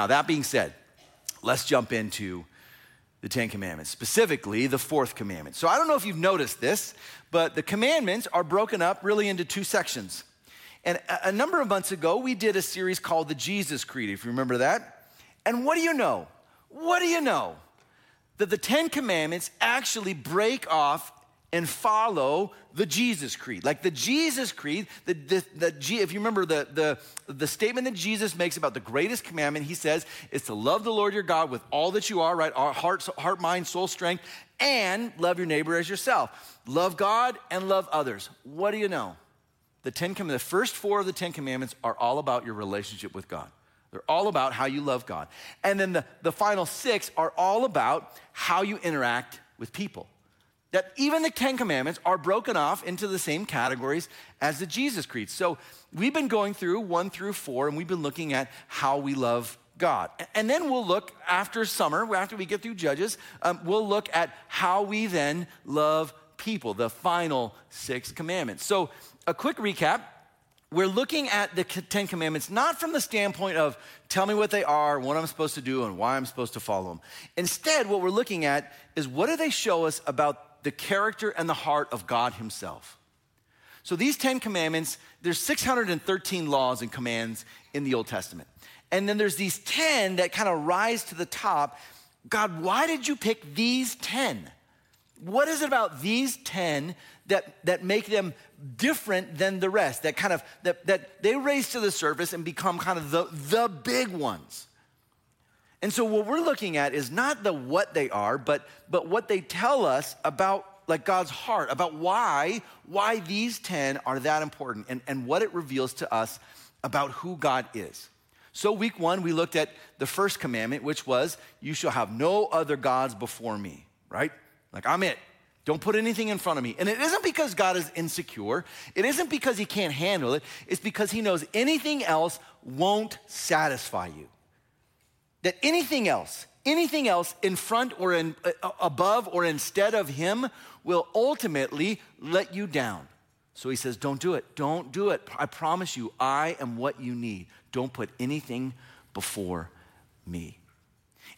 Now, that being said, let's jump into the Ten Commandments, specifically the fourth commandment. So I don't know if you've noticed this, but the commandments are broken up really into two sections. And a number of months ago, we did a series called the Jesus Creed, if you remember that. And what do you know? What do you know? That the Ten Commandments actually break off and follow the Jesus Creed. Like the Jesus Creed, the, the, the, if you remember the, the, the statement that Jesus makes about the greatest commandment, he says, is to love the Lord your God with all that you are, right? Our heart, heart, mind, soul, strength, and love your neighbor as yourself. Love God and love others. What do you know? The, Ten, the first four of the Ten Commandments are all about your relationship with God. They're all about how you love God. And then the, the final six are all about how you interact with people that even the Ten Commandments are broken off into the same categories as the Jesus Creed. So we've been going through one through four, and we've been looking at how we love God. And then we'll look after summer, after we get through Judges, um, we'll look at how we then love people, the final six commandments. So, a quick recap we're looking at the Ten Commandments not from the standpoint of tell me what they are, what I'm supposed to do, and why I'm supposed to follow them. Instead, what we're looking at is what do they show us about the character and the heart of God Himself. So these 10 commandments, there's 613 laws and commands in the Old Testament. And then there's these 10 that kind of rise to the top. God, why did you pick these 10? What is it about these 10 that, that make them different than the rest? That kind of that, that they raise to the surface and become kind of the, the big ones. And so what we're looking at is not the what they are, but, but what they tell us about like God's heart, about why, why these 10 are that important and, and what it reveals to us about who God is. So, week one, we looked at the first commandment, which was, You shall have no other gods before me, right? Like, I'm it. Don't put anything in front of me. And it isn't because God is insecure, it isn't because he can't handle it, it's because he knows anything else won't satisfy you that anything else, anything else in front or in, uh, above or instead of him will ultimately let you down. So he says, Don't do it. Don't do it. I promise you, I am what you need. Don't put anything before me.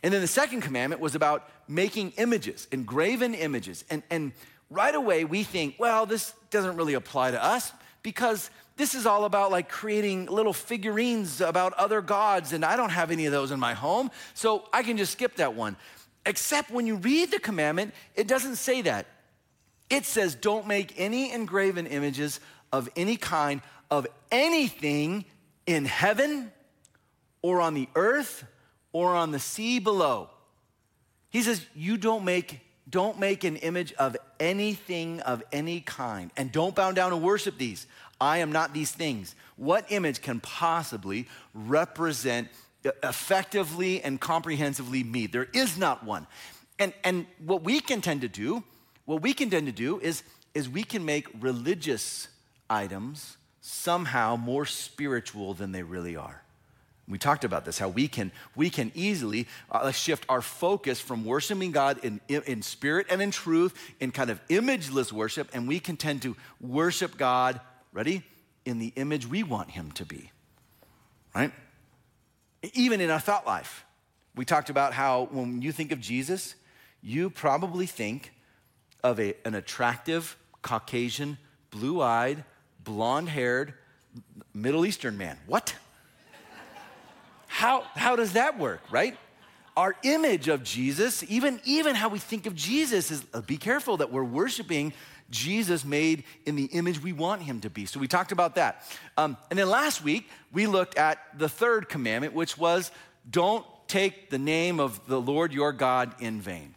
And then the second commandment was about making images, engraven images. And, and right away we think, well, this doesn't really apply to us because this is all about like creating little figurines about other gods, and I don't have any of those in my home, so I can just skip that one. Except when you read the commandment, it doesn't say that. It says, don't make any engraven images of any kind of anything in heaven or on the earth or on the sea below. He says, you don't make don't make an image of anything of any kind and don't bow down and worship these I am not these things. What image can possibly represent uh, effectively and comprehensively me? There is not one. And, and what we can tend to do, what we can tend to do is, is we can make religious items somehow more spiritual than they really are. We talked about this, how we can, we can easily uh, shift our focus from worshiping God in, in, spirit and in truth, in kind of imageless worship, and we can tend to worship God ready? In the image we want him to be, right? Even in our thought life, we talked about how when you think of Jesus, you probably think of a, an attractive, Caucasian, blue eyed, blonde haired, Middle Eastern man. What? How, how does that work, right? Our image of Jesus, even, even how we think of Jesus, is uh, be careful that we're worshiping Jesus made in the image we want him to be. So we talked about that. Um, and then last week, we looked at the third commandment, which was don't take the name of the Lord your God in vain.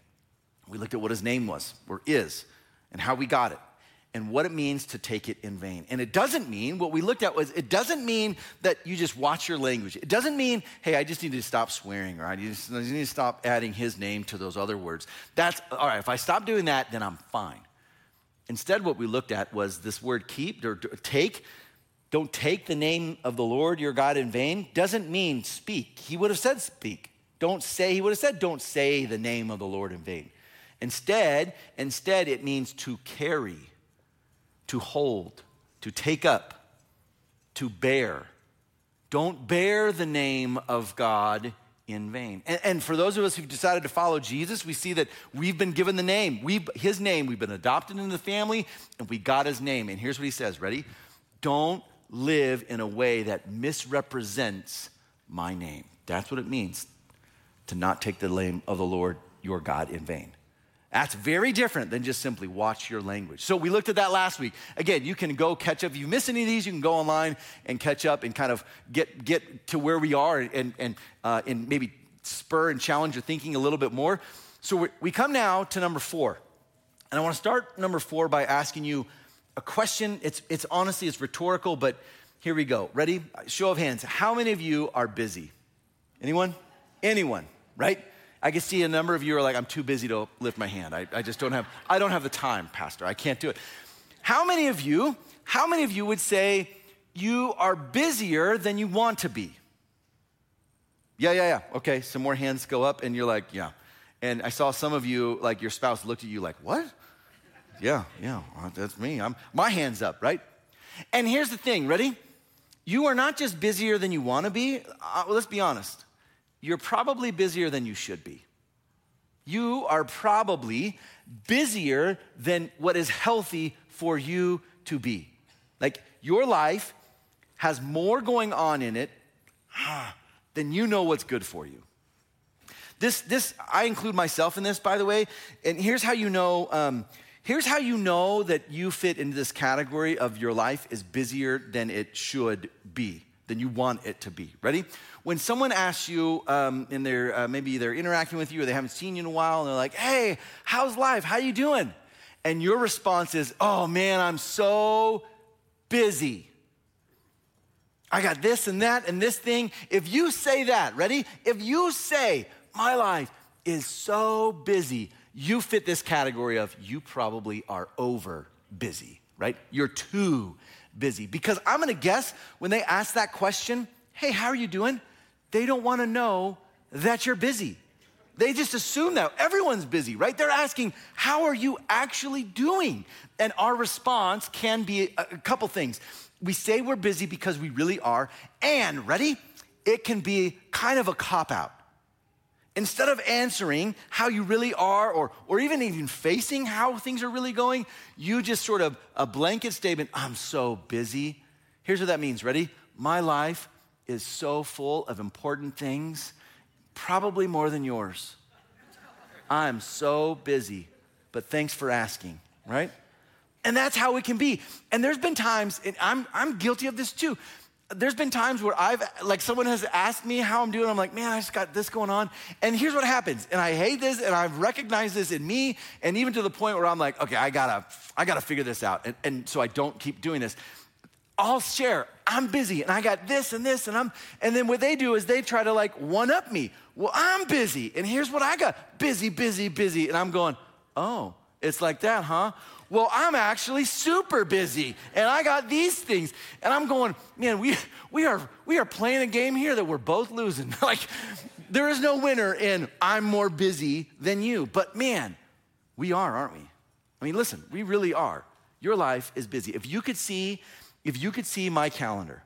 We looked at what his name was, or is, and how we got it, and what it means to take it in vain. And it doesn't mean, what we looked at was, it doesn't mean that you just watch your language. It doesn't mean, hey, I just need to stop swearing, or I just need to stop adding his name to those other words. That's, all right, if I stop doing that, then I'm fine. Instead, what we looked at was this word keep or take. Don't take the name of the Lord your God in vain doesn't mean speak. He would have said speak. Don't say, he would have said, don't say the name of the Lord in vain. Instead, instead, it means to carry, to hold, to take up, to bear. Don't bear the name of God in vain. And, and, for those of us who've decided to follow Jesus, we see that we've been given the name, we his name, we've been adopted into the family, and we got his name. And here's what he says ready? Don't live in a way that misrepresents my name. That's what it means to not take the name of the Lord your God in vain. That's very different than just simply watch your language. So we looked at that last week. Again, you can go catch up. If you miss any of these, you can go online and catch up and kind of get, get to where we are and, and, uh, and maybe spur and challenge your thinking a little bit more. So we come now to number four. And I want to start number four by asking you a question. It's, it's honestly, it's rhetorical, but here we go. Ready? Show of hands. How many of you are busy? Anyone? Anyone, right? I can see a number of you are like, I'm too busy to lift my hand. I, I just don't have, I don't have the time, Pastor. I can't do it. How many of you, how many of you would say you are busier than you want to be? Yeah, yeah, yeah. Okay, some more hands go up, and you're like, yeah. And I saw some of you, like your spouse looked at you like, what? Yeah, yeah, that's me. I'm, my hand's up, right? And here's the thing, ready? You are not just busier than you want to be. Uh, let's be honest you're probably busier than you should be. You are probably busier than what is healthy for you to be. Like your life has more going on in it than you know what's good for you. This, this, I include myself in this, by the way. And here's how you know. Um, here's how you know that you fit into this category of your life is busier than it should be, than you want it to be. Ready? when someone asks you um, and they're uh, maybe they're interacting with you or they haven't seen you in a while and they're like hey how's life? How you doing? And your response is oh man i'm so busy. I got this and that and this thing. If you say that ready? If you say my life is so busy you fit this category of you probably are over busy right? You're too busy because i'm gonna guess when they ask that question hey how are you doing they don't want to know that you're busy. They just assume that everyone's busy, right? They're asking, How are you actually doing? And our response can be a, a couple things. We say we're busy because we really are, and ready? It can be kind of a cop out. Instead of answering how you really are or, or even even facing how things are really going, you just sort of a blanket statement, I'm so busy. Here's what that means. Ready? My life is so full of important things, probably more than yours. I'm so busy, but thanks for asking, right? And that's how it can be. And there's been times, and I'm, I'm guilty of this too. There's been times where I've, like, someone has asked me how I'm doing. I'm like, man, I just got this going on. And here's what happens. And I hate this, and I've recognized this in me, and even to the point where I'm like, okay, I gotta, I gotta figure this out. And, and so I don't keep doing this. I'll share. I'm busy and I got this and this and I'm and then what they do is they try to like one up me. Well, I'm busy and here's what I got. Busy, busy, busy. And I'm going, "Oh, it's like that, huh?" Well, I'm actually super busy and I got these things. And I'm going, "Man, we we are we are playing a game here that we're both losing." like there is no winner in I'm more busy than you. But man, we are, aren't we? I mean, listen, we really are. Your life is busy. If you could see if you could see my calendar,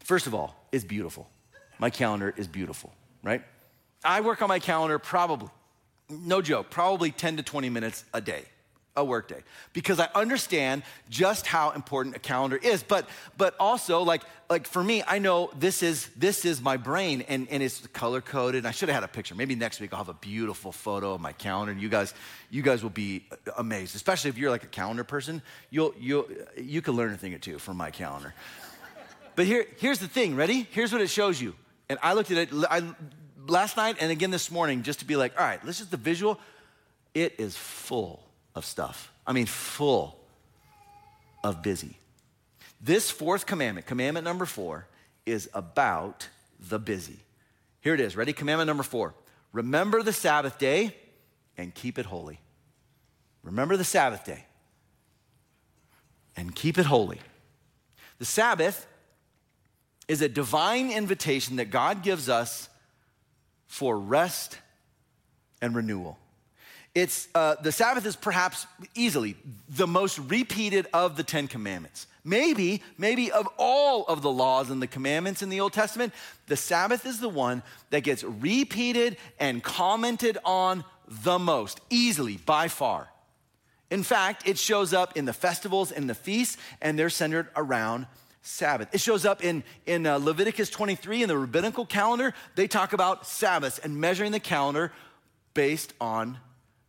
first of all, it's beautiful. My calendar is beautiful, right? I work on my calendar probably, no joke, probably 10 to 20 minutes a day, a workday because I understand just how important a calendar is. But but also like like for me, I know this is this is my brain and, and it's color coded. I should have had a picture. Maybe next week I'll have a beautiful photo of my calendar and you guys you guys will be amazed, especially if you're like a calendar person. You'll you'll you can learn a thing or two from my calendar. but here here's the thing. Ready? Here's what it shows you. And I looked at it I, last night and again this morning just to be like, all right, this is the visual. It is full of stuff. I mean, full of busy. This fourth commandment, commandment number four, is about the busy. Here it is. Ready? Commandment number four remember the Sabbath day and keep it holy. Remember the Sabbath day and keep it holy. The Sabbath is a divine invitation that God gives us for rest and renewal. It's uh, the Sabbath is perhaps easily the most repeated of the Ten Commandments. Maybe, maybe of all of the laws and the commandments in the Old Testament, the Sabbath is the one that gets repeated and commented on the most, easily, by far. In fact, it shows up in the festivals and the feasts, and they're centered around Sabbath. It shows up in, in uh, Leviticus 23 in the rabbinical calendar. They talk about Sabbaths and measuring the calendar based on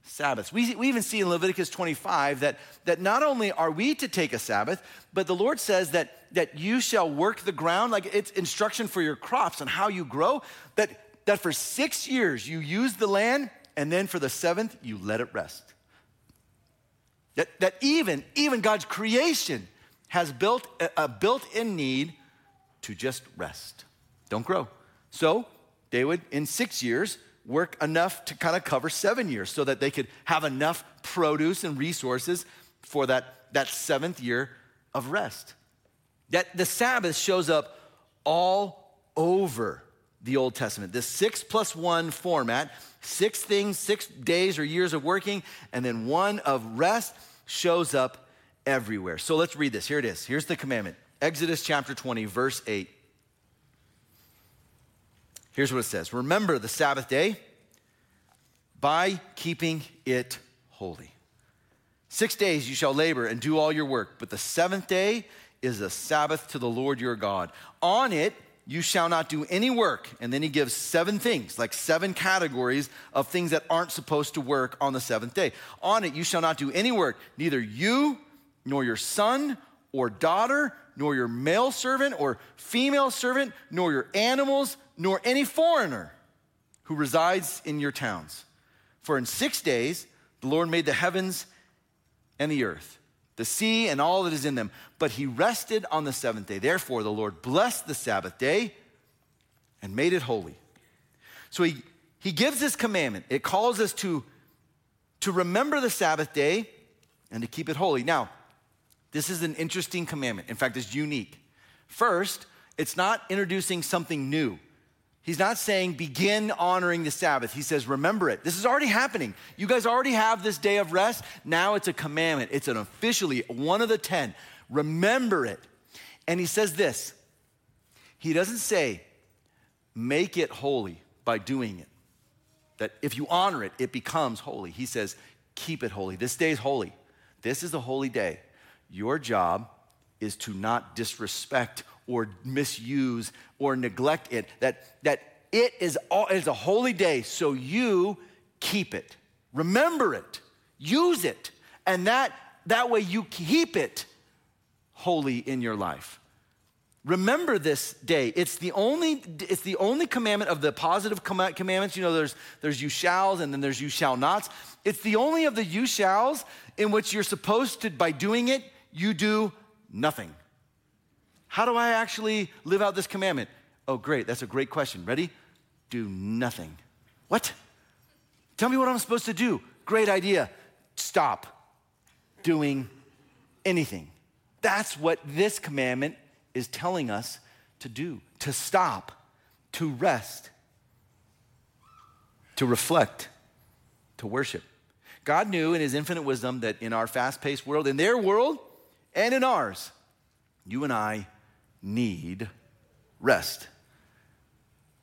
Sabbaths. We, we even see in Leviticus 25 that, that not only are we to take a Sabbath, but the Lord says that, that you shall work the ground, like it's instruction for your crops and how you grow, that, that for six years you use the land, and then for the seventh you let it rest. That, that even, even God's creation has built a, a built-in need to just rest. Don't grow. So David, in six years, work enough to kind of cover seven years so that they could have enough produce and resources for that, that seventh year of rest. That the Sabbath shows up all over the Old Testament. This six plus one format, six things, six days or years of working, and then one of rest shows up everywhere. So let's read this. Here it is. Here's the commandment Exodus chapter 20, verse 8. Here's what it says Remember the Sabbath day by keeping it holy. Six days you shall labor and do all your work, but the seventh day is a Sabbath to the Lord your God. On it, you shall not do any work. And then he gives seven things, like seven categories of things that aren't supposed to work on the seventh day. On it, you shall not do any work, neither you, nor your son or daughter, nor your male servant or female servant, nor your animals, nor any foreigner who resides in your towns. For in six days, the Lord made the heavens and the earth the sea and all that is in them. But he rested on the seventh day. Therefore, the Lord blessed the Sabbath day and made it holy. So he, he gives this commandment. It calls us to, to remember the Sabbath day and to keep it holy. Now, this is an interesting commandment. In fact, it's unique. First, it's not introducing something new. He's not saying begin honoring the Sabbath. He says remember it. This is already happening. You guys already have this day of rest. Now it's a commandment. It's an officially one of the 10. Remember it. And he says this. He doesn't say make it holy by doing it. That if you honor it, it becomes holy. He says keep it holy. This day is holy. This is a holy day. Your job is to not disrespect or misuse or neglect it. That, that it is, all, is a holy day, so you keep it. Remember it. Use it. And that, that way you keep it holy in your life. Remember this day. It's the only, it's the only commandment of the positive commandments. You know, there's, there's you shalls and then there's you shall nots. It's the only of the you shalls in which you're supposed to, by doing it, you do nothing. How do I actually live out this commandment? Oh, great. That's a great question. Ready? Do nothing. What? Tell me what I'm supposed to do. Great idea. Stop doing anything. That's what this commandment is telling us to do to stop, to rest, to reflect, to worship. God knew in his infinite wisdom that in our fast paced world, in their world and in ours, you and I need rest.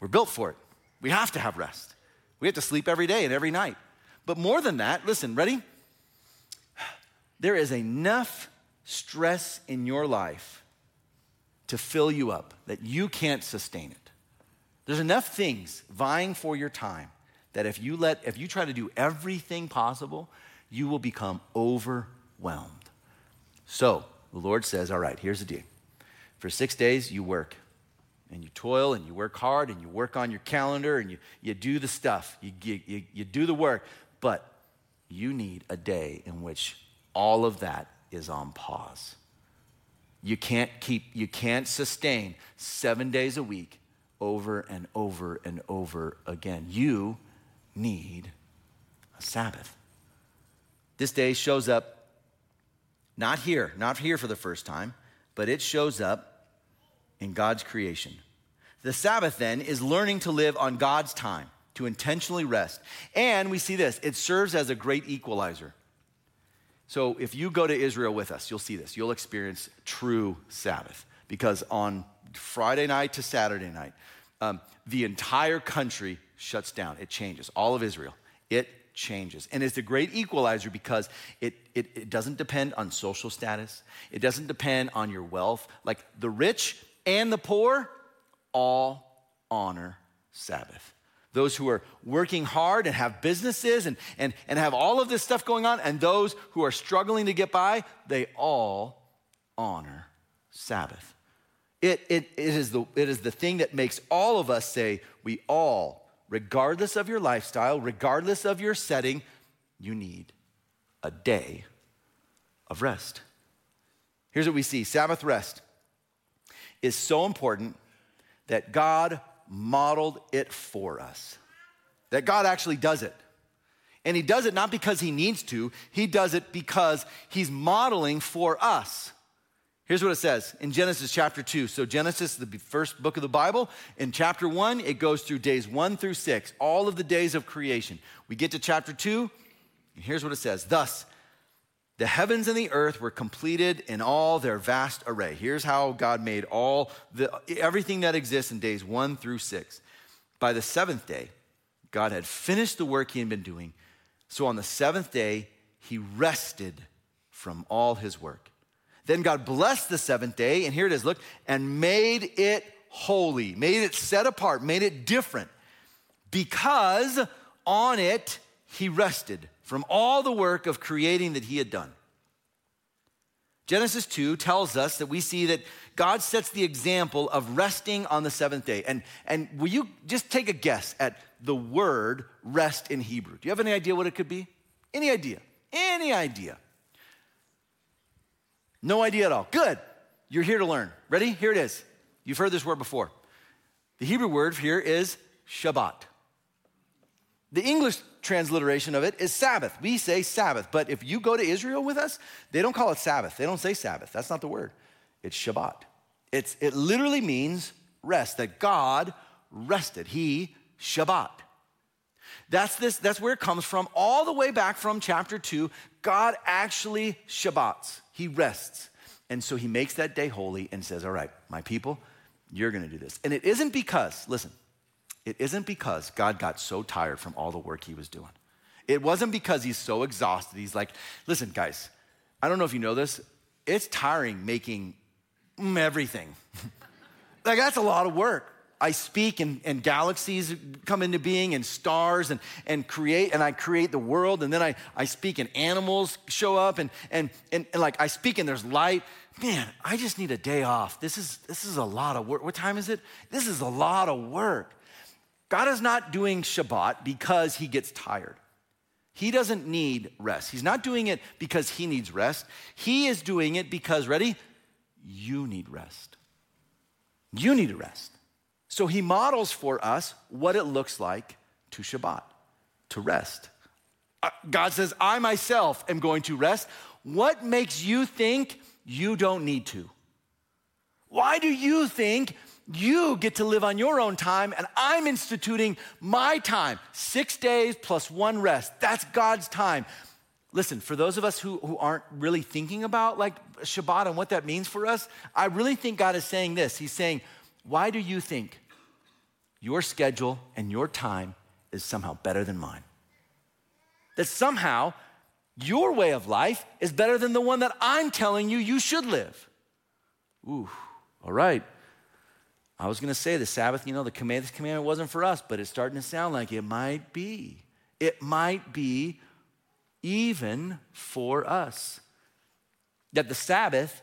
We're built for it. We have to have rest. We have to sleep every day and every night. But more than that, listen, ready? There is enough stress in your life to fill you up that you can't sustain it. There's enough things vying for your time that if you let if you try to do everything possible, you will become overwhelmed. So, the Lord says, "All right, here's the deal. For six days, you work and you toil and you work hard and you work on your calendar and you, you do the stuff, you, you, you do the work, but you need a day in which all of that is on pause. You can't keep, you can't sustain seven days a week over and over and over again. You need a Sabbath. This day shows up not here, not here for the first time, but it shows up in God's creation. The Sabbath then is learning to live on God's time. to intentionally rest. And we see this it serves as a great equalizer. So if you go to Israel with us, you'll see this. You'll experience true Sabbath because on Friday night to Saturday night, um, the entire country shuts down. It changes. All of Israel. It changes. And it's a great equalizer because it, it, it doesn't depend on social status, it doesn't depend on your wealth. Like the rich and the poor all honor Sabbath. Those who are working hard and have businesses and, and, and have all of this stuff going on, and those who are struggling to get by, they all honor Sabbath. It, it, it, is the, it is the thing that makes all of us say, we all, regardless of your lifestyle, regardless of your setting, you need a day of rest. Here's what we see Sabbath rest is so important that God modeled it for us. That God actually does it. And He does it not because He needs to, He does it because He's modeling for us. Here's what it says in Genesis chapter 2. So, Genesis, the first book of the Bible, in chapter 1, it goes through days 1 through 6, all of the days of creation. We get to chapter 2, and here's what it says Thus, the heavens and the earth were completed in all their vast array. Here's how God made all the everything that exists in days 1 through 6. By the seventh day, God had finished the work he had been doing. So on the seventh day, he rested from all his work. Then God blessed the seventh day, and here it is, look, and made it holy, made it set apart, made it different, because on it he rested from all the work of creating that he had done. Genesis 2 tells us that we see that God sets the example of resting on the seventh day. And, and will you just take a guess at the word rest in Hebrew? Do you have any idea what it could be? Any idea? Any idea? No idea at all. Good. You're here to learn. Ready? Here it is. You've heard this word before. The Hebrew word here is Shabbat. The English transliteration of it is Sabbath. We say Sabbath, but if you go to Israel with us, they don't call it Sabbath. They don't say Sabbath. That's not the word. It's Shabbat. It's, it literally means rest, that God rested. He Shabbat. That's this, that's where it comes from, all the way back from chapter 2. God actually Shabbats. He rests. And so he makes that day holy and says, All right, my people, you're gonna do this. And it isn't because, listen, it isn't because God got so tired from all the work he was doing. It wasn't because he's so exhausted. He's like, listen, guys, I don't know if you know this, it's tiring making mm, everything. like, that's a lot of work. I speak and, and, galaxies come into being and stars and, and create, and I create the world. And then I, I speak and animals show up and, and, and, and like I speak and there's light. Man, I just need a day off. This is, this is a lot of work. What time is it? This is a lot of work. God is not doing Shabbat because he gets tired. He doesn't need rest. He's not doing it because he needs rest. He is doing it because, ready? You need rest. You need a rest. So he models for us what it looks like to Shabbat, to rest. Uh, God says, I myself am going to rest. What makes you think you don't need to? Why do you think you get to live on your own time and I'm instituting my time? Six days plus one rest. That's God's time. Listen, for those of us who, who aren't really thinking about like Shabbat and what that means for us, I really think God is saying this. He's saying, Why do you think your schedule and your time is somehow better than mine. That somehow your way of life is better than the one that I'm telling you you should live. Ooh, all right. I was gonna say the Sabbath, you know, the command, this commandment wasn't for us, but it's starting to sound like it might be. It might be even for us. That the Sabbath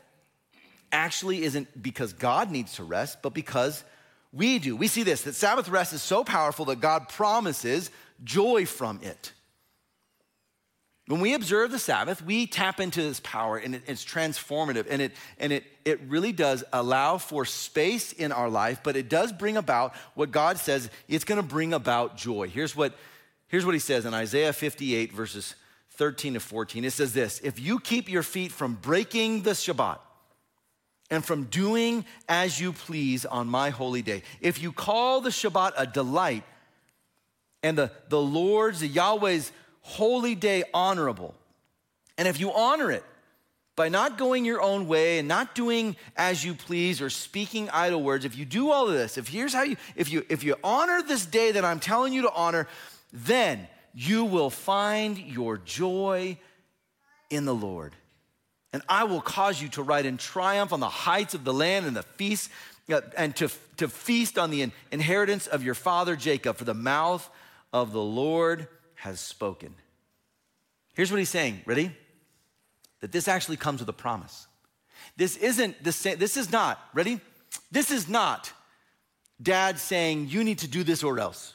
actually isn't because God needs to rest, but because we do. We see this that Sabbath rest is so powerful that God promises joy from it. When we observe the Sabbath, we tap into this power and it, it's transformative and, it, and it, it really does allow for space in our life, but it does bring about what God says it's gonna bring about joy. Here's what, here's what he says in Isaiah 58, verses 13 to 14. It says this If you keep your feet from breaking the Shabbat, and from doing as you please on my holy day. If you call the Shabbat a delight and the, the Lord's, the Yahweh's holy day honorable. And if you honor it by not going your own way and not doing as you please or speaking idle words, if you do all of this, if here's how you, if you, if you honor this day that I'm telling you to honor, then you will find your joy in the Lord. And I will cause you to ride in triumph on the heights of the land and the feast, uh, and to, to feast on the inheritance of your father Jacob, for the mouth of the Lord has spoken. Here's what he's saying. Ready? That this actually comes with a promise. This isn't the same, this is not, ready? This is not dad saying, you need to do this or else.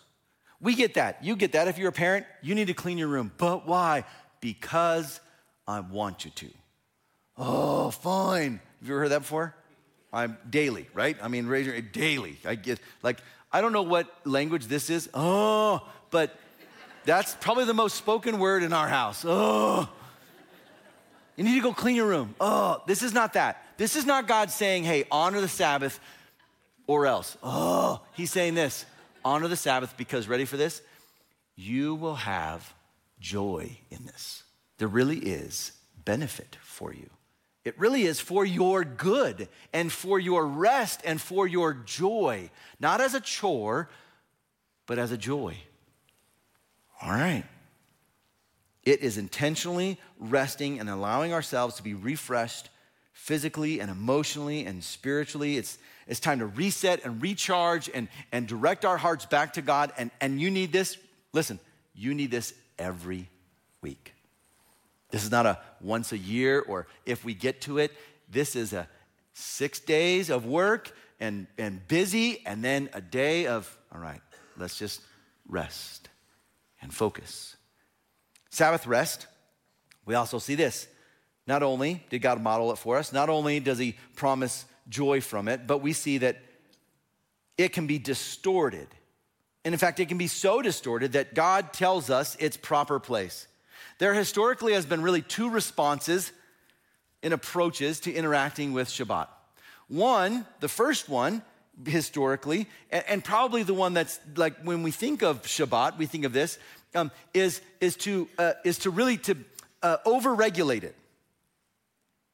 We get that. You get that. If you're a parent, you need to clean your room. But why? Because I want you to. Oh, fine. Have you ever heard that before? I'm daily, right? I mean, raise your daily. I get like I don't know what language this is. Oh, but that's probably the most spoken word in our house. Oh, you need to go clean your room. Oh, this is not that. This is not God saying, hey, honor the Sabbath or else. Oh, he's saying this honor the Sabbath because, ready for this? You will have joy in this. There really is benefit for you. It really is for your good and for your rest and for your joy, not as a chore, but as a joy. All right. It is intentionally resting and allowing ourselves to be refreshed physically and emotionally and spiritually. It's, it's time to reset and recharge and, and direct our hearts back to God. And, and you need this, listen, you need this every week. This is not a once a year or if we get to it. This is a six days of work and, and busy, and then a day of, all right, let's just rest and focus. Sabbath rest, we also see this. Not only did God model it for us, not only does He promise joy from it, but we see that it can be distorted. And in fact, it can be so distorted that God tells us its proper place. There historically has been really two responses and approaches to interacting with Shabbat. One, the first one, historically, and, and, probably the one that's like when we think of Shabbat, we think of this, um, is, is, to, uh, is to really to uh, overregulate it,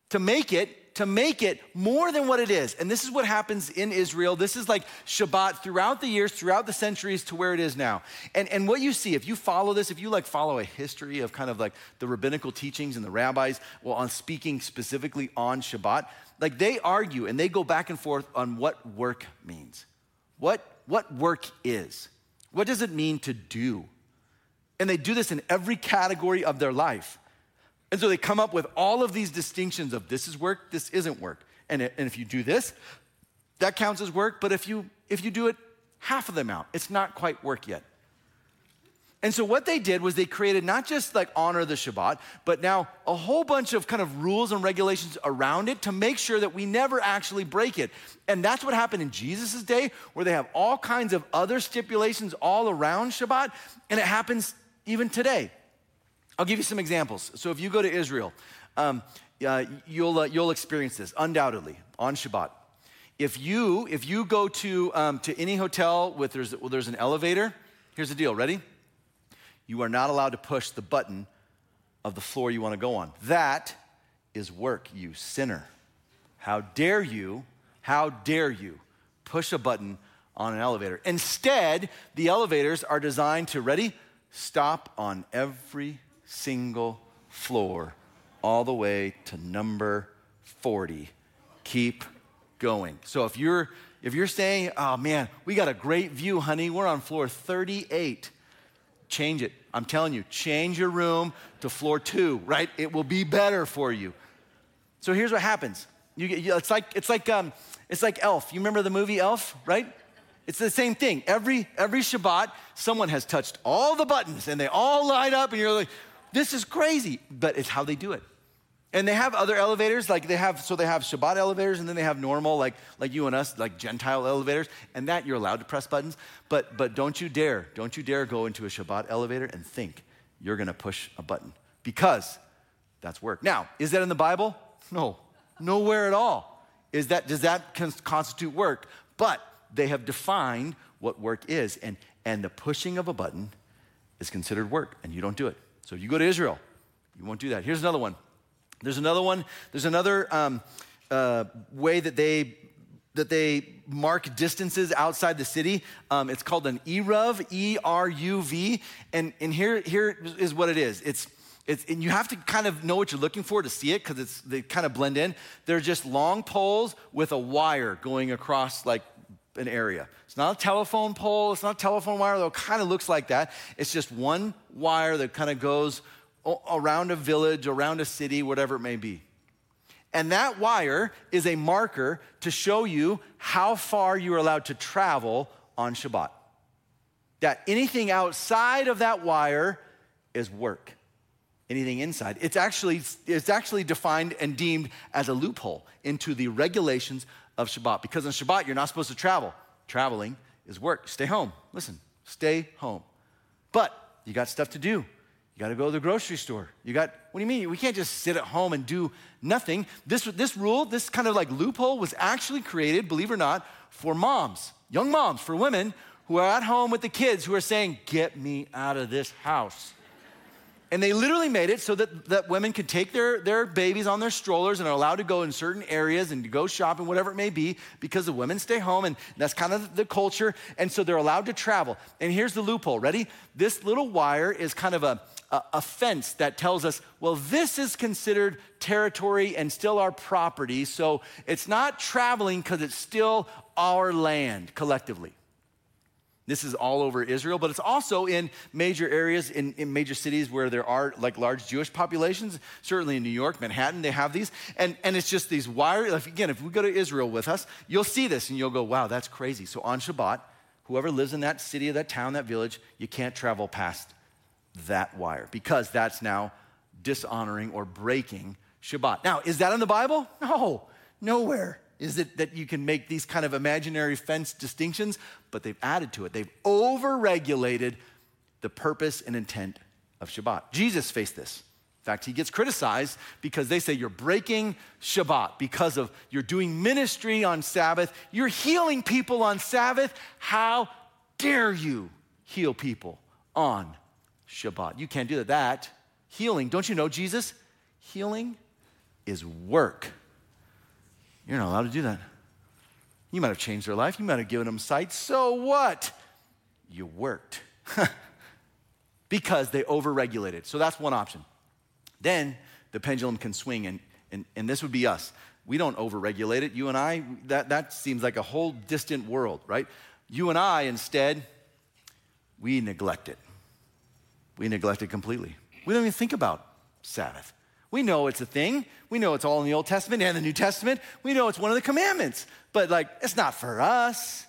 to make it to make it more than what it is. And this is what happens in Israel. This is like Shabbat throughout the years, throughout the centuries to where it is now. And, and what you see, if you follow this, if you like follow a history of kind of like the rabbinical teachings and the rabbis, well, on speaking specifically on Shabbat, like they argue and they go back and forth on what work means. What, what work is. What does it mean to do? And they do this in every category of their life. And so they come up with all of these distinctions of this is work, this isn't work. And, it, and if you do this, that counts as work, but if you if you do it half of the amount, it's not quite work yet. And so what they did was they created not just like honor the Shabbat, but now a whole bunch of kind of rules and regulations around it to make sure that we never actually break it. And that's what happened in Jesus' day, where they have all kinds of other stipulations all around Shabbat, and it happens even today. I'll give you some examples. So if you go to Israel, um, uh, you'll, uh, you'll experience this undoubtedly on Shabbat. If you, if you go to, um, to any hotel with there's, well, there's an elevator, here's the deal. Ready? You are not allowed to push the button of the floor you want to go on. That is work, you sinner. How dare you, how dare you push a button on an elevator? Instead, the elevators are designed to, ready? Stop on every single floor all the way to number 40. Keep going. So if you're if you're saying, "Oh man, we got a great view, honey. We're on floor 38." Change it. I'm telling you, change your room to floor 2, right? It will be better for you. So here's what happens. You get, it's like it's like um, it's like Elf. You remember the movie Elf, right? It's the same thing. Every every Shabbat, someone has touched all the buttons and they all light up, and you're like, this is crazy, but it's how they do it. And they have other elevators, like they have, so they have Shabbat elevators, and then they have normal, like, like you and us, like Gentile elevators, and that you're allowed to press buttons. But, but don't you dare, don't you dare go into a Shabbat elevator and think you're gonna push a button because that's work. Now, is that in the Bible? No, nowhere at all. Is that, does that constitute work? But they have defined what work is, and, and the pushing of a button is considered work, and you don't do it. So you go to Israel, you won't do that. Here's another one. There's another one. There's another um, uh, way that they that they mark distances outside the city. Um, it's called an eruv, E R U V, and and here here is what it is. It's it's, and you have to kind of know what you're looking for to see it because they kind of blend in. They're just long poles with a wire going across like an area. It's not a telephone pole, it's not a telephone wire, though it kind of looks like that. It's just one wire that kind of goes around a village, around a city, whatever it may be. And that wire is a marker to show you how far you are allowed to travel on Shabbat. That anything outside of that wire is work. Anything inside, it's actually, it's actually defined and deemed as a loophole into the regulations of Shabbat. Because on Shabbat, you're not supposed to travel. Traveling is work. Stay home. Listen, stay home. But you got stuff to do. You got to go to the grocery store. You got, what do you mean? We can't just sit at home and do nothing. This, this rule, this kind of like loophole was actually created, believe it or not, for moms, young moms, for women who are at home with the kids who are saying, Get me out of this house. And they literally made it so that, that women could take their, their babies on their strollers and are allowed to go in certain areas and to go shopping, whatever it may be, because the women stay home and that's kind of the culture. And so they're allowed to travel. And here's the loophole ready? This little wire is kind of a, a, a fence that tells us, well, this is considered territory and still our property. So it's not traveling because it's still our land collectively. This is all over Israel, but it's also in major areas, in, in, major cities where there are like large Jewish populations. Certainly in New York, Manhattan, they have these. And, and it's just these wire, like again, if we go to Israel with us, you'll see this and you'll go, wow, that's crazy. So on Shabbat, whoever lives in that city that town, that village, you can't travel past that wire because that's now dishonoring or breaking Shabbat. Now, is that in the Bible? No, nowhere is it that you can make these kind of imaginary fence distinctions, but they've added to it. They've overregulated the purpose and intent of Shabbat. Jesus faced this. In fact, he gets criticized because they say you're breaking Shabbat because of you're doing ministry on Sabbath, you're healing people on Sabbath. How dare you heal people on Shabbat? You can't do that. That healing, don't you know, Jesus? Healing is work. You're not allowed to do that. You might have changed their life, you might have given them sight. So what? You worked. because they overregulated. So that's one option. Then the pendulum can swing, and, and, and this would be us. We don't overregulate it. You and I, that, that seems like a whole distant world, right? You and I, instead, we neglect it. We neglect it completely. We don't even think about Sabbath. We know it's a thing. We know it's all in the Old Testament and the New Testament. We know it's one of the commandments, but like, it's not for us.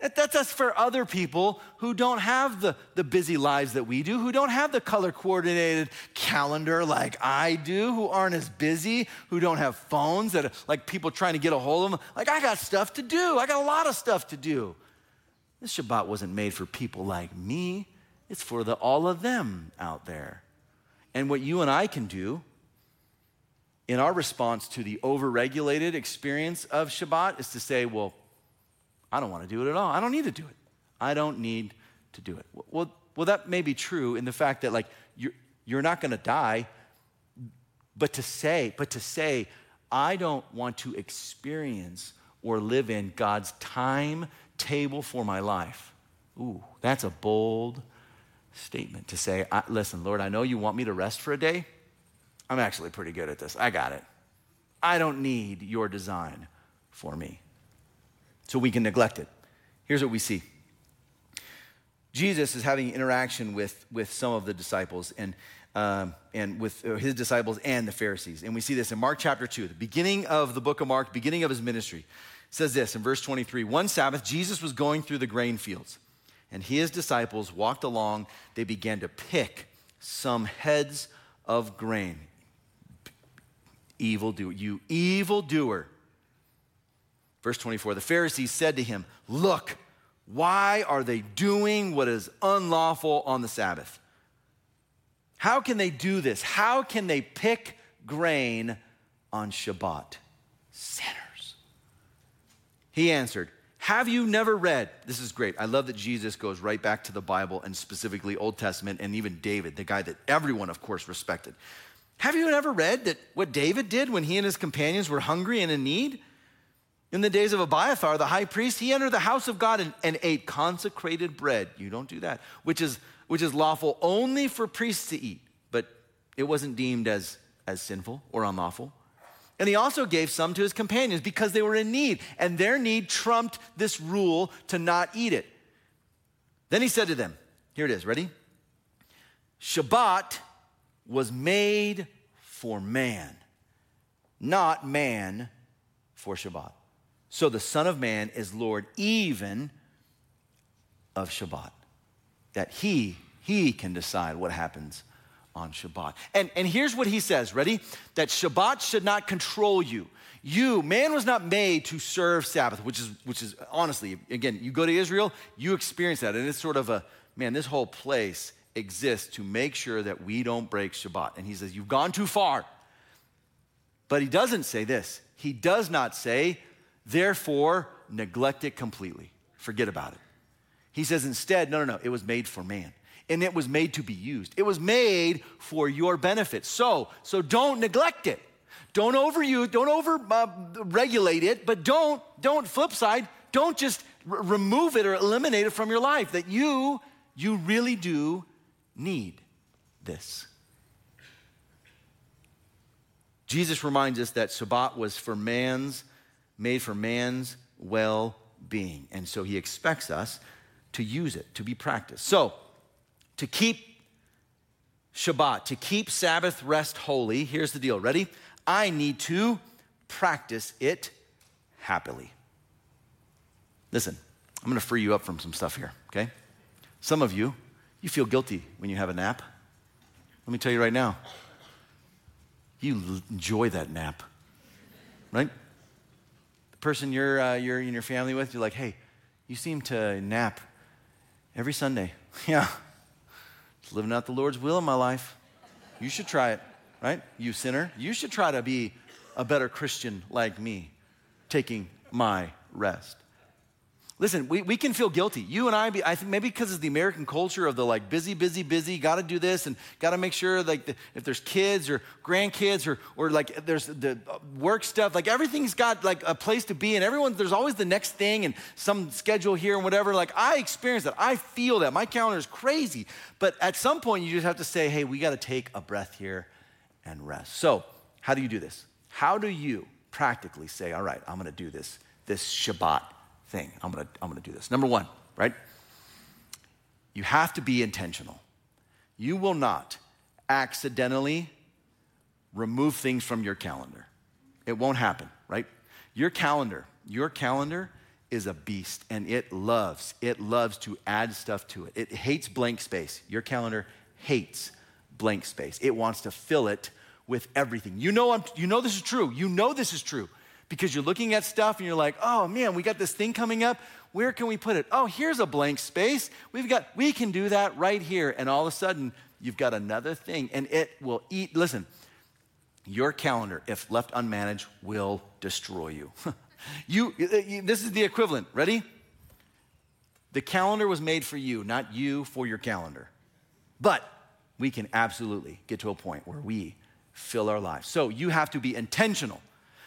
That's us for other people who don't have the, the busy lives that we do, who don't have the color coordinated calendar like I do, who aren't as busy, who don't have phones that are like people trying to get a hold of them. Like, I got stuff to do. I got a lot of stuff to do. This Shabbat wasn't made for people like me, it's for the, all of them out there. And what you and I can do in our response to the overregulated experience of Shabbat is to say, well, I don't want to do it at all. I don't need to do it. I don't need to do it. Well, well that may be true in the fact that, like, you're, you're not going to die, but to say, but to say, I don't want to experience or live in God's timetable for my life. Ooh, that's a bold statement to say, listen, Lord, I know you want me to rest for a day. I'm actually pretty good at this. I got it. I don't need your design for me. So we can neglect it. Here's what we see Jesus is having interaction with, with some of the disciples and, um, and with uh, his disciples and the Pharisees. And we see this in Mark chapter 2, the beginning of the book of Mark, beginning of his ministry. It says this in verse 23 One Sabbath, Jesus was going through the grain fields, and his disciples walked along. They began to pick some heads of grain evil doer. You evil doer. Verse 24 The Pharisees said to him, Look, why are they doing what is unlawful on the Sabbath? How can they do this? How can they pick grain on Shabbat? Sinners. He answered, Have you never read? This is great. I love that Jesus goes right back to the Bible and specifically Old Testament and even David, the guy that everyone, of course, respected. Have you ever read that what David did when he and his companions were hungry and in need? In the days of Abiathar, the high priest, he entered the house of God and, and ate consecrated bread. You don't do that, which is, which is lawful only for priests to eat, but it wasn't deemed as, as sinful or unlawful. And he also gave some to his companions because they were in need, and their need trumped this rule to not eat it. Then he said to them, Here it is, ready? Shabbat was made for man, not man for Shabbat. So the Son of Man is Lord even of Shabbat, that he, he can decide what happens on Shabbat. And, and here's what he says ready? That Shabbat should not control you. You, man was not made to serve Sabbath, which is, which is honestly, again, you go to Israel, you experience that. And it's sort of a, man, this whole place exists to make sure that we don't break Shabbat. And he says, You've gone too far. But he doesn't say this. He does not say, therefore, neglect it completely. Forget about it. He says instead, no, no, no, it was made for man and it was made to be used. It was made for your benefit. So, so don't neglect it. Don't overuse, don't over uh, regulate it, but don't, don't flip side, don't just r- remove it or eliminate it from your life. That you, you really do need this. Jesus reminds us that Shabbat was for man's, made for man's well being. And so he expects us to use it, to be practiced. So, to keep Shabbat, to keep Sabbath rest holy, here's the deal. Ready? I need to practice it happily. Listen, I'm gonna free you up from some stuff here, okay? Some of you, you feel guilty when you have a nap. Let me tell you right now, you enjoy that nap, right? The person you're, uh, you're in your family with, you're like, hey, you seem to nap every Sunday. yeah, Just living out the Lord's will in my life. You should try it, right? You sinner, you should try to be a better Christian like me, taking my rest. Listen, we, we can feel guilty. You and I, I think maybe because of the American culture of the like busy, busy, busy, got to do this and got to make sure like the, if there's kids or grandkids or, or like there's the uh, work stuff, like everything's got like a place to be and everyone, there's always the next thing and some schedule here and whatever. Like I experience that. I feel that. My calendar is crazy. But at some point you just have to say, hey, we got to take a breath here and rest. So how do you do this? How do you practically say, all right, I'm going to do this, this Shabbat thing. I'm gonna, I'm gonna do this. Number one, right? You have to be intentional. You will not accidentally remove things from your calendar. It won't happen, right? Your calendar, your calendar is a beast and it loves, it loves to add stuff to it. It hates blank space. Your calendar hates blank space. It wants to fill it with everything. You know, I'm, you know this is true. You know this is true because you're looking at stuff and you're like, oh man, we got this thing coming up. Where can we put it? Oh, here's a blank space. We've got, we can do that right here. And all of a sudden, you've got another thing and it will eat. Listen, your calendar, if left unmanaged, will destroy you. Uh, you, this is the equivalent. Ready? The calendar was made for you, not you for your calendar. But we can absolutely get to a point where we fill our lives. So you have to be intentional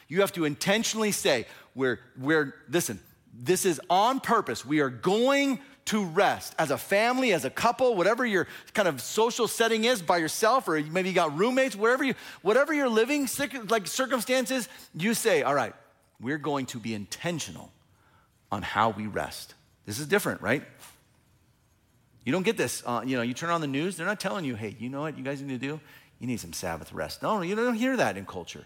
you have to intentionally say, we're, we're, listen, this is on purpose. We are going to rest as a family, as a couple, whatever your kind of social setting is by yourself, or maybe you got roommates, wherever you, whatever your living like circumstances, you say, all right, we're going to be intentional on how we rest. This is different, right? You don't get this. Uh, you know, you turn on the news, they're not telling you, hey, you know what you guys need to do? You need some Sabbath rest. No, you don't hear that in culture.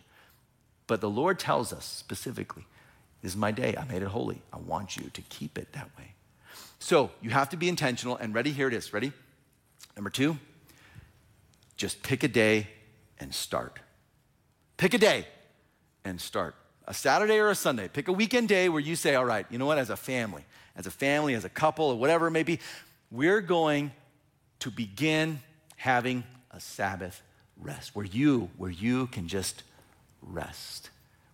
But the Lord tells us specifically, this is my day. I made it holy. I want you to keep it that way. So you have to be intentional and ready. Here it is. Ready? Number two, just pick a day and start. Pick a day and start. A Saturday or a Sunday. Pick a weekend day where you say, all right, you know what, as a family, as a family, as a couple, or whatever it may be, we're going to begin having a Sabbath rest where you, where you can just rest.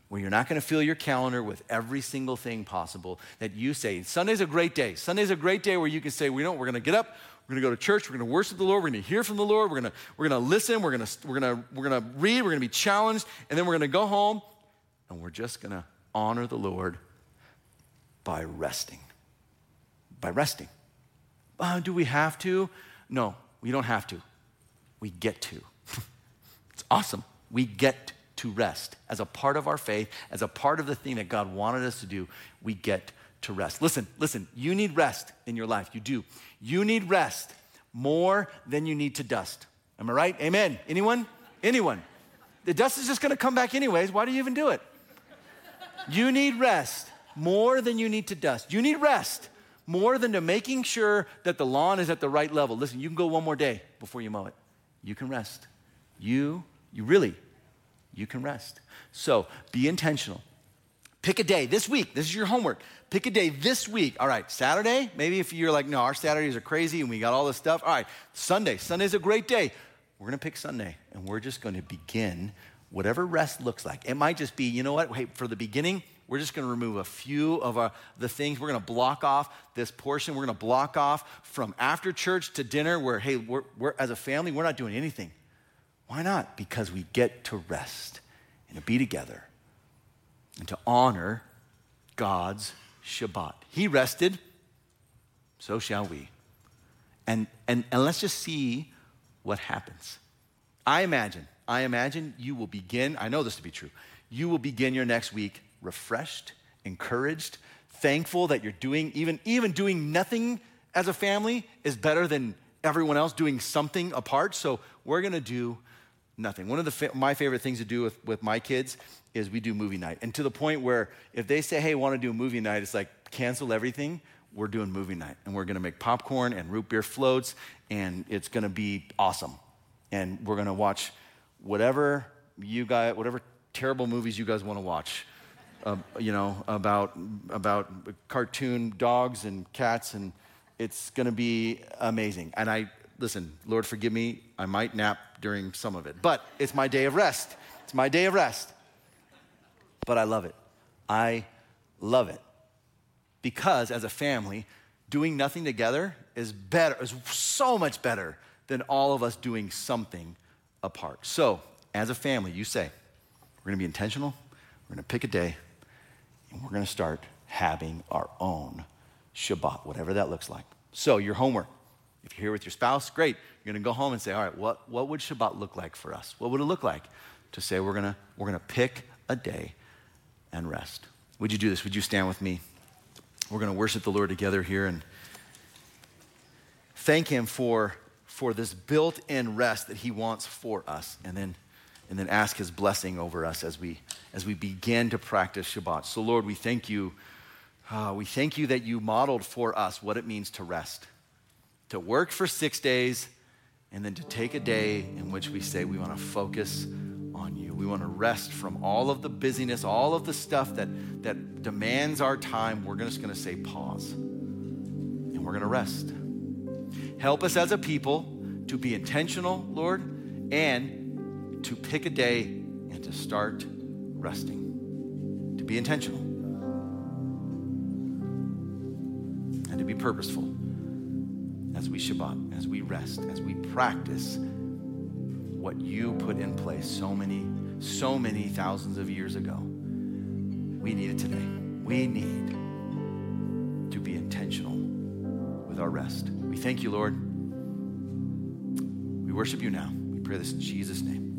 where you're not going to fill your calendar with every single thing possible that you say. Sunday's a great day. Sunday's a great day where you can say, we know we're going to get up, we're going to go to church, we're going to worship the Lord, we're going to hear from the Lord, we're going to we're going to listen, we're going to we're going to we're going to read, we're going to be challenged, and then we're going to go home and we're just going to honor the Lord by resting. By resting. Uh, do we have to? No, we don't have to. We get to. it's awesome. We get to rest. As a part of our faith, as a part of the thing that God wanted us to do, we get to rest. Listen, listen, you need rest in your life. You do. You need rest more than you need to dust. Am I right? Amen. Anyone? Anyone? The dust is just going to come back anyways. Why do you even do it? You need rest more than you need to dust. You need rest more than to making sure that the lawn is at the right level. Listen, you can go one more day before you mow it. You can rest. You, you really, you can rest. So be intentional. Pick a day this week. This is your homework. Pick a day this week. All right, Saturday. Maybe if you're like, no, our Saturdays are crazy and we got all this stuff. All right, Sunday. Sunday's a great day. We're going to pick Sunday and we're just going to begin whatever rest looks like. It might just be, you know what? Hey, for the beginning, we're just going to remove a few of our, the things. We're going to block off this portion. We're going to block off from after church to dinner where, hey, we're, we're, as a family, we're not doing anything. Why not? Because we get to rest and to be together and to honor God's Shabbat. He rested, so shall we. And, and, and let's just see what happens. I imagine, I imagine you will begin, I know this to be true, you will begin your next week refreshed, encouraged, thankful that you're doing, even, even doing nothing as a family is better than everyone else doing something apart. So we're gonna do nothing. One of the my favorite things to do with, with my kids is we do movie night. And to the point where if they say, hey, want to do a movie night, it's like cancel everything. We're doing movie night. And we're gonna make popcorn and root beer floats, and it's gonna be awesome. And we're gonna watch whatever you guys, whatever terrible movies you guys wanna watch uh, you know, about, about cartoon dogs and cats, and it's going to be amazing. And I, listen, Lord, forgive me, I might nap during some of it, but it's my day of rest. It's my day of rest. But I love it. I love it. Because as a family, doing nothing together is better, is so much better than all of us doing something apart. So, as a family, you say, we're gonna be intentional, we're gonna pick a day, and we're going to start having our own Shabbat, whatever that looks like. So, your homework. If you're here with your spouse, great. You're going to go home and say, all right, what, what would Shabbat look like for us? What would it look like to say we're going we're going to pick a day and rest? Would you do this? Would you stand with me? We're going to worship the Lord together here and thank Him for, for this built in rest that He wants for us. And then and then ask his blessing over us as we as we begin to practice Shabbat. So Lord, we thank you. Uh, we thank you that you modeled for us what it means to rest, to work for six days, and then to take a day in which we say we want to focus on you. We want to rest from all of the busyness, all of the stuff that, that demands our time. We're just going to say pause, and we're going to rest. Help us as a people to be intentional, Lord, and to pick a day and to start resting, to be intentional, and to be purposeful as we Shabbat, as we rest, as we practice what you put in place so many, so many thousands of years ago. We need it today. We need to be intentional with our rest. We thank you, Lord. We worship you now. We pray this in Jesus' name.